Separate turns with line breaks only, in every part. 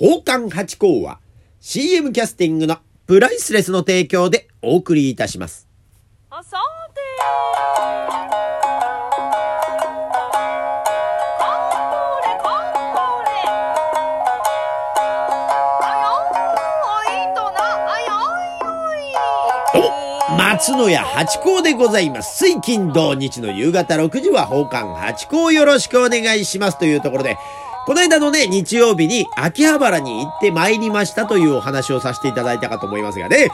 宝冠八甲は CM キャスティングのプライスレスの提供でお送りいたします。
あさて
松野屋八甲でございます。水金土日の夕方6時は宝冠八甲よろしくお願いします。というところで、この間のね、日曜日に秋葉原に行って参りましたというお話をさせていただいたかと思いますがね。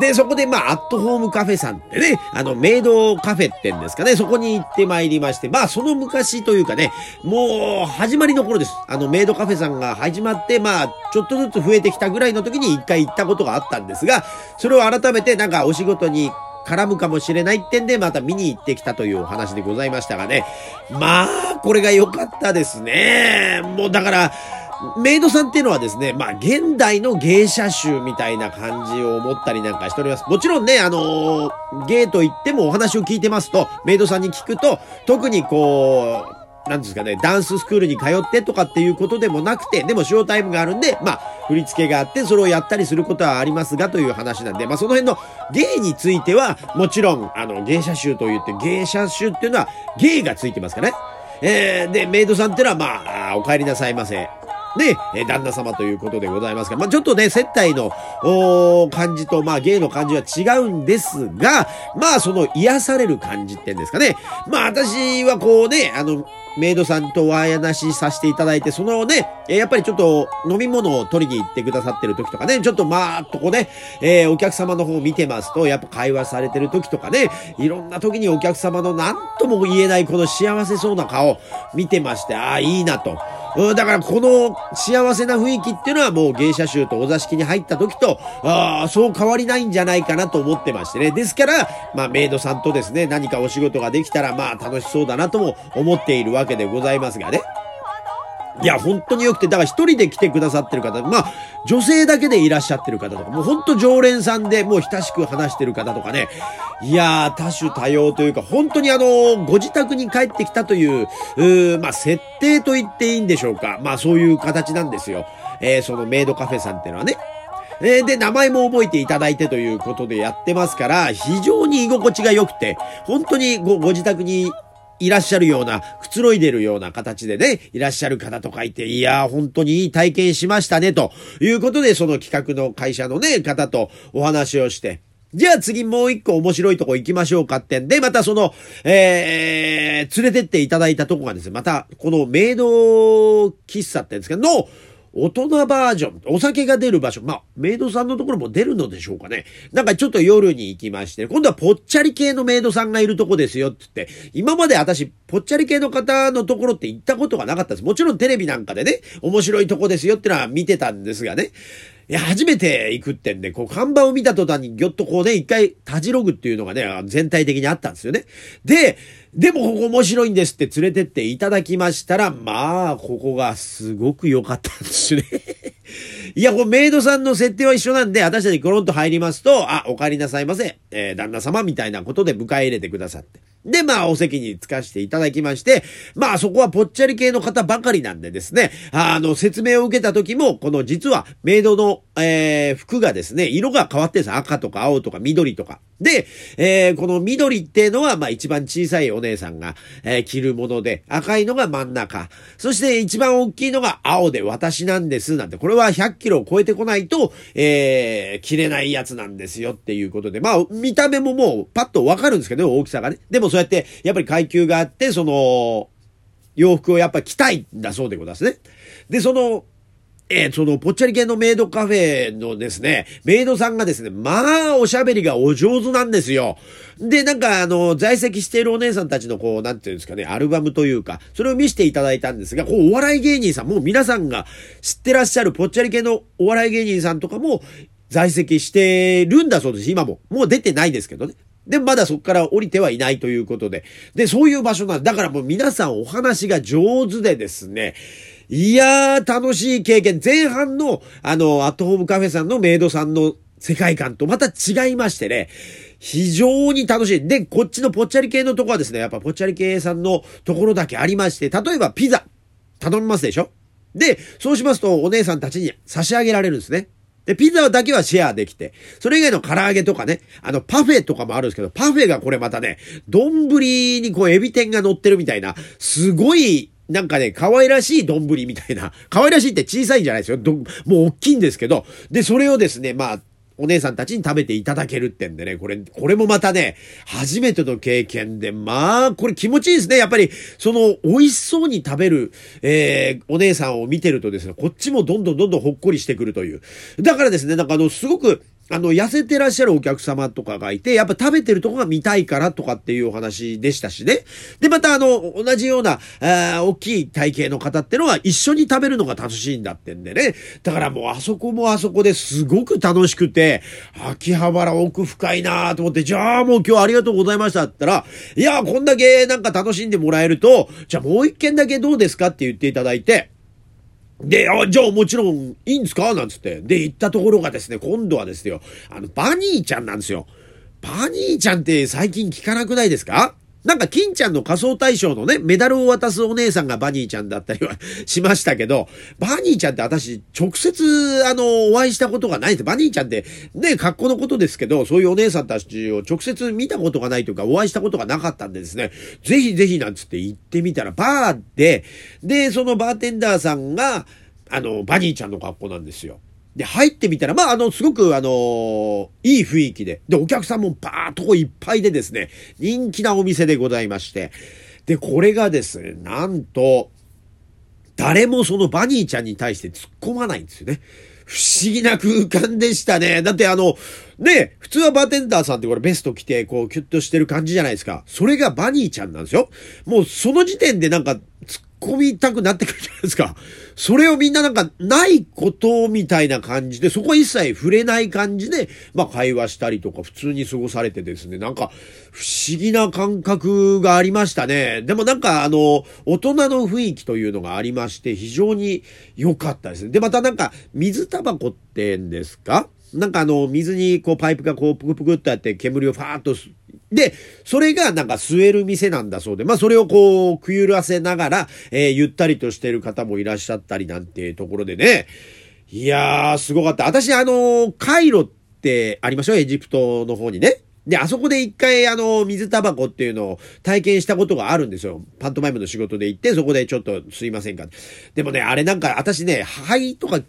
で、そこでまあ、アットホームカフェさんってね、あの、メイドカフェってんですかね、そこに行って参りまして、まあ、その昔というかね、もう、始まりの頃です。あの、メイドカフェさんが始まって、まあ、ちょっとずつ増えてきたぐらいの時に一回行ったことがあったんですが、それを改めてなんかお仕事に絡むかもしれないってんで、また見に行ってきたというお話でございましたがね。まあ、これが良かったですね。もうだから、メイドさんっていうのはですね、まあ、現代の芸者集みたいな感じを思ったりなんかしております。もちろんね、あのー芸と言ってもお話を聞いてますと、メイドさんに聞くと、特にこう、なんですかね、ダンススクールに通ってとかっていうことでもなくて、でもショータイムがあるんで、まあ、振り付けがあって、それをやったりすることはありますがという話なんで、まあ、その辺の芸については、もちろん、あの、芸者集と言って、芸者集っていうのは芸がついてますかね。えー、で、メイドさんっていうのは、まあ、お帰りなさいませ。で、え旦那様ということでございますが、まあ、ちょっとね、接待の、お感じと、まあ、芸の感じは違うんですが、まあ、その癒される感じってんですかね。まあ、私はこうね、あの、メイドさんとお話しさせていただいて、そのね、やっぱりちょっと飲み物を取りに行ってくださってる時とかね、ちょっとまあっとこね、えーお客様の方を見てますと、やっぱ会話されてる時とかね、いろんな時にお客様の何とも言えないこの幸せそうな顔見てまして、ああ、いいなと。うんだからこの幸せな雰囲気っていうのはもう芸者集とお座敷に入った時と、ああ、そう変わりないんじゃないかなと思ってましてね。ですから、まあメイドさんとですね、何かお仕事ができたらまあ楽しそうだなとも思っているわけわけでございますがね。いや、本当に良くて、だから一人で来てくださってる方、まあ、女性だけでいらっしゃってる方とか、もう本当常連さんでもう親しく話してる方とかね、いやー、多種多様というか、本当にあの、ご自宅に帰ってきたという、うまあ、設定と言っていいんでしょうか。まあ、そういう形なんですよ。えーそのメイドカフェさんっていうのはね。えで、名前も覚えていただいてということでやってますから、非常に居心地が良くて、本当にご、ご自宅にいらっしゃるような、くつろいでるような形でね、いらっしゃる方と書いて、いやー、本当にいい体験しましたね、ということで、その企画の会社のね、方とお話をして、じゃあ次もう一個面白いとこ行きましょうかってんで、またその、えー、連れてっていただいたとこがですね、また、このメイド喫茶ってんですけど、の、大人バージョン、お酒が出る場所、まあ、メイドさんのところも出るのでしょうかね。なんかちょっと夜に行きまして、今度はぽっちゃり系のメイドさんがいるとこですよって言って、今まで私、ぽっちゃり系の方のところって行ったことがなかったです。もちろんテレビなんかでね、面白いとこですよってのは見てたんですがね。いや、初めて行くってんで、こう、看板を見た途端にぎょっとこうね、一回、たじろぐっていうのがね、全体的にあったんですよね。で、でもここ面白いんですって連れてっていただきましたら、まあ、ここがすごく良かったんですよね。いや、これメイドさんの設定は一緒なんで、私たちゴロンと入りますと、あ、お帰りなさいませ。えー旦那様みたいなことで迎え入れてくださって。で、まあ、お席に着かせていただきまして、まあ、そこはぽっちゃり系の方ばかりなんでですね、あの、説明を受けた時も、この実は、メイドの、えー服がですね、色が変わってるんです。赤とか青とか緑とか。で、えーこの緑っていうのは、まあ、一番小さいお姉さんが、えー着るもので、赤いのが真ん中。そして一番大きいのが青で私なんです。なんて、これは100キロを超えてこないと、えー着れないやつなんですよっていうことで、まあ、見た目ももうパッとわかるんですけど、大きさがね。でもそうやって、やっぱり階級があって、その、洋服をやっぱ着たいんだそうでございますね。で、その、えーその、ぽっちゃり系のメイドカフェのですね、メイドさんがですね、まあ、おしゃべりがお上手なんですよ。で、なんか、あの、在籍しているお姉さんたちの、こう、なんていうんですかね、アルバムというか、それを見せていただいたんですが、こう、お笑い芸人さん、もう皆さんが知ってらっしゃるぽっちゃり系のお笑い芸人さんとかも、在籍してるんだそうです、今も。もう出てないですけどね。で、まだそこから降りてはいないということで。で、そういう場所なんだからもう皆さんお話が上手でですね、いやー、楽しい経験。前半の、あの、アットホームカフェさんのメイドさんの世界観とまた違いましてね、非常に楽しい。で、こっちのぽっちゃり系のとこはですね、やっぱぽっちゃり系さんのところだけありまして、例えばピザ、頼みますでしょ？で、そうしますとお姉さんたちに差し上げられるんですね。で、ピザだけはシェアできて、それ以外の唐揚げとかね、あの、パフェとかもあるんですけど、パフェがこれまたね、丼にこう、エビ天が乗ってるみたいな、すごい、なんかね、可愛らしい丼みたいな、可愛らしいって小さいんじゃないですよ。どもう大きいんですけど、で、それをですね、まあ、お姉さんたちに食べていただけるってんでね、これ、これもまたね、初めての経験で、まあ、これ気持ちいいですね。やっぱり、その、美味しそうに食べる、えー、お姉さんを見てるとですね、こっちもどんどんどんどんほっこりしてくるという。だからですね、なんかあの、すごく、あの、痩せてらっしゃるお客様とかがいて、やっぱ食べてるとこが見たいからとかっていうお話でしたしね。で、またあの、同じような、あ大きい体型の方ってのは一緒に食べるのが楽しいんだってんでね。だからもうあそこもあそこですごく楽しくて、秋葉原奥深いなと思って、じゃあもう今日ありがとうございましたって言ったら、いや、こんだけなんか楽しんでもらえると、じゃあもう一件だけどうですかって言っていただいて、で、あ、じゃあもちろんいいんですか？なんつって。で、行ったところがですね、今度はですよ、あの、バニーちゃんなんですよ。バニーちゃんって最近聞かなくないですか？なんか、金ちゃんの仮装大賞のね、メダルを渡すお姉さんがバニーちゃんだったりは しましたけど、バニーちゃんって私、直接、あの、お会いしたことがないです。バニーちゃんって、ね、格好のことですけど、そういうお姉さんたちを直接見たことがないというか、お会いしたことがなかったんでですね、ぜひぜひなんつって行ってみたら、バーで、で、そのバーテンダーさんが、あの、バニーちゃんの格好なんですよ。で、入ってみたら、まあ、あの、すごく、あのいい雰囲気で、で、お客さんもバーっとこういっぱいでですね、人気なお店でございまして、で、これがですね、なんと、誰もそのバニーちゃんに対して突っ込まないんですよね。不思議な空間でしたね。だってあの、ね、普通はバーテンダーさんってこれベスト着て、こう、キュッとしてる感じじゃないですか。それがバニーちゃんなんですよ。もうその時点でなんか、突っ込みたくなってくるじゃないですか。それをみんななんか、ないことみたいな感じで、そこは一切触れない感じで、まあ会話したりとか普通に過ごされてですね、なんか、不思議な感覚がありましたね。でもなんかあの、大人の雰囲気というのがありまして、非常に良かったですね。で、またなんか、水タバコってんですか？なんかあの、水にこうパイプがこうぷくぷくっとやって煙をファーっとで、それがなんか吸える店なんだそうで、まあそれをこう、くゆらせながら、えー、ゆったりとしてる方もいらっしゃったりなんていうところでね、いやー、すごかった。私あの、カイロってありましょエジプトの方にね。で、あそこで一回あの、水タバコっていうのを体験したことがあるんですよ。パントマイムの仕事で行って、そこでちょっとすいませんか。でもね、あれなんか私ね、肺とか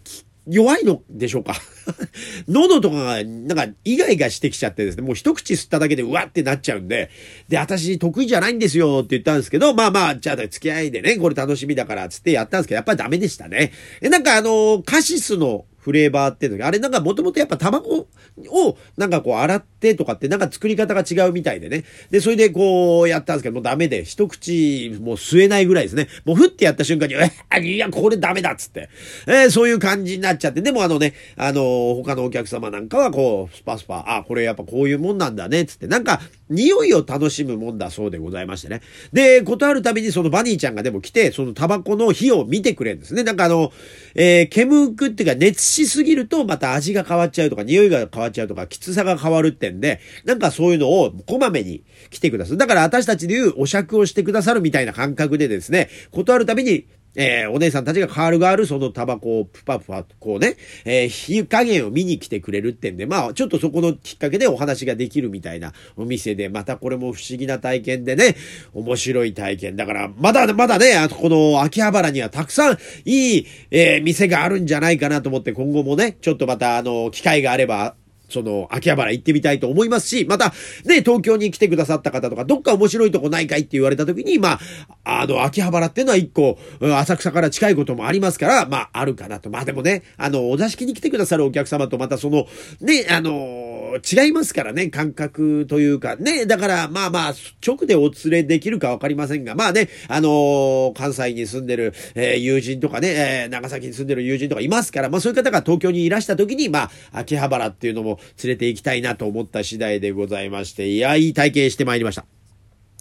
弱いのでしょうか 喉とかが、なんか、イガイガしてきちゃってですね、もう一口吸っただけでうわってなっちゃうんで、で、私得意じゃないんですよって言ったんですけど、まあまあ、じゃあ付き合いでね、これ楽しみだからつってやったんですけど、やっぱりダメでしたね。え、なんかあの、カシスのフレーバーっていうの、あれなんかもともとやっぱ卵をなんかこう洗ってとかってなんか作り方が違うみたいでね。で、それでこうやったんですけど、もうダメで、一口もう吸えないぐらいですね。もうふってやった瞬間に、え、いや、これダメだっつって。えー、そういう感じになっちゃって。でもあのね、あのー、他のお客様なんかはこう、スパスパ、あ、これやっぱこういうもんなんだね、つって。なんか、匂いを楽しむもんだそうでございましてね。で、ことあるたびにそのバニーちゃんがでも来て、そのタバコの火を見てくれるんですね。なんかあの、えー、煙くっていうか熱しすぎるとまた味が変わっちゃうとか、匂いが変わっちゃうとか、きつさが変わるってんで、なんかそういうのをこまめに来てください。だから私たちで言うお酌をしてくださるみたいな感覚でですね、断るたびにえー、お姉さんたちがカールがあるそのタバコをプパプパとこうね、えー、火加減を見に来てくれるってんで、まあ、ちょっとそこのきっかけでお話ができるみたいなお店で、またこれも不思議な体験でね、面白い体験。だから、まだまだね、あとこの秋葉原にはたくさんいい、えー、店があるんじゃないかなと思って、今後もね、ちょっとまたあの、機会があれば、その、秋葉原行ってみたいと思いますし、また、ね、東京に来てくださった方とか、どっか面白いとこないかいって言われた時に、まあ、あの、秋葉原っていうのは一個、浅草から近いこともありますから、まあ、あるかなと。まあでもね、あの、お座敷に来てくださるお客様とまたその、ね、あの、違いますからね、感覚というか、ね、だから、まあまあ、直でお連れできるかわかりませんが、まあね、あの関西に住んでる、えー、友人とかね、えー、長崎に住んでる友人とかいますから、まあそういう方が東京にいらした時に、まあ、秋葉原っていうのも連れて行きたいなと思った次第でございまして、いや、いい体験してまいりました。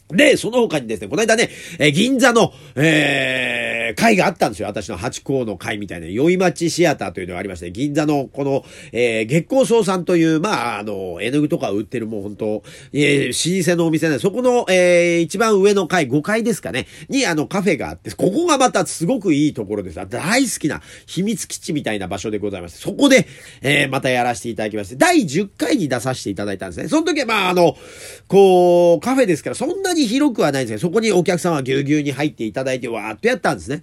で、その他にですね、この間ね、えー銀座の、えー、え会があったんですよ。私の八甲の会みたいな、宵町シアターというのがありまして、銀座のこの、えー、月光荘さんという、まあ、あの、絵の具とか売ってるもう本当えー、老舗のお店で、そこの、えー、一番上の階、5階ですかね、にあのカフェがあって、ここがまたすごくいいところです。大好きな秘密基地みたいな場所でございます。そこで、えー、またやらせていただきまして、第10回に出させていただいたんですね。その時は、まあ、あの、こう、カフェですから、そんなに広くはないんですけど、そこにお客さんはぎゅうぎゅうに入っていただいて、わーっとやったんですね。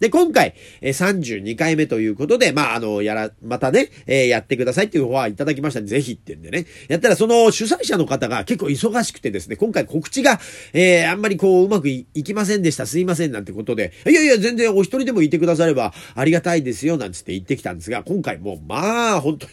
で、今回、え、32回目ということで、まあ、あの、やら、またね、えー、やってくださいっていう方はいただきました、ぜひってんでね。やったら、その主催者の方が結構忙しくてですね、今回告知が、えー、あんまりこう、うまくいきませんでした、すいませんなんてことで、いやいや、全然お一人でもいてくださればありがたいですよ、なんつって言ってきたんですが、今回もう、まあ、本当に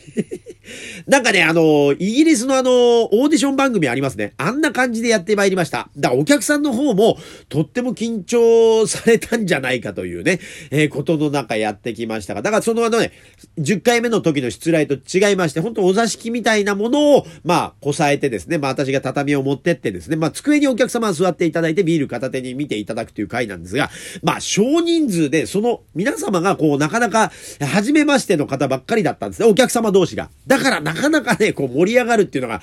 なんかね、あの、イギリスのあの、オーディション番組ありますね。あんな感じでやってまいりました。だからお客さんの方も、とっても緊張されたんじゃないかというね、えー、ことの中やってきましたが、だからそのあのね、10回目の時の失礼と違いまして、本当お座敷みたいなものを、まあ、こさえてですね、まあ私が畳を持ってってですね、まあ机にお客様が座っていただいてビール片手に見ていただくという回なんですが、まあ少人数で、その皆様がこう、なかなか、初めましての方ばっかりだったんですね、お客様同士が。だからなかなかね、こう盛り上がるっていうのが、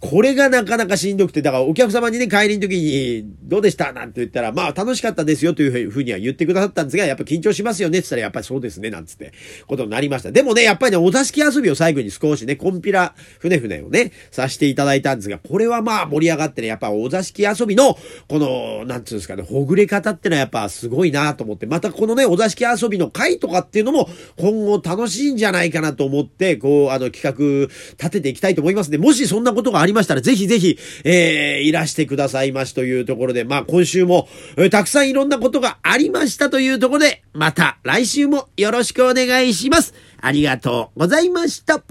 これがなかなかしんどくて、だからお客様にね、帰りの時に、どうでしたなんて言ったら、まあ楽しかったですよというふうには言ってくださったんですが、やっぱ緊張しますよねって言ったら、やっぱりそうですね、なんつって、ことになりました。でもね、やっぱりね、お座敷遊びを最後に少しね、コンピラ、船船をね、させていただいたんですが、これはまあ盛り上がってね、やっぱお座敷遊びの、この、なんつうんですかね、ほぐれ方ってのはやっぱすごいなと思って、またこのね、お座敷遊びの会とかっていうのも、今後楽しいんじゃないかなと思って、こう、あの、企画立てていきたいと思いますね。もしそんなことがありりましたら、ぜひぜひ、えー、いらしてくださいましというところで、まあ今週も、えー、たくさんいろんなことがありましたというところで、また来週もよろしくお願いします。ありがとうございました。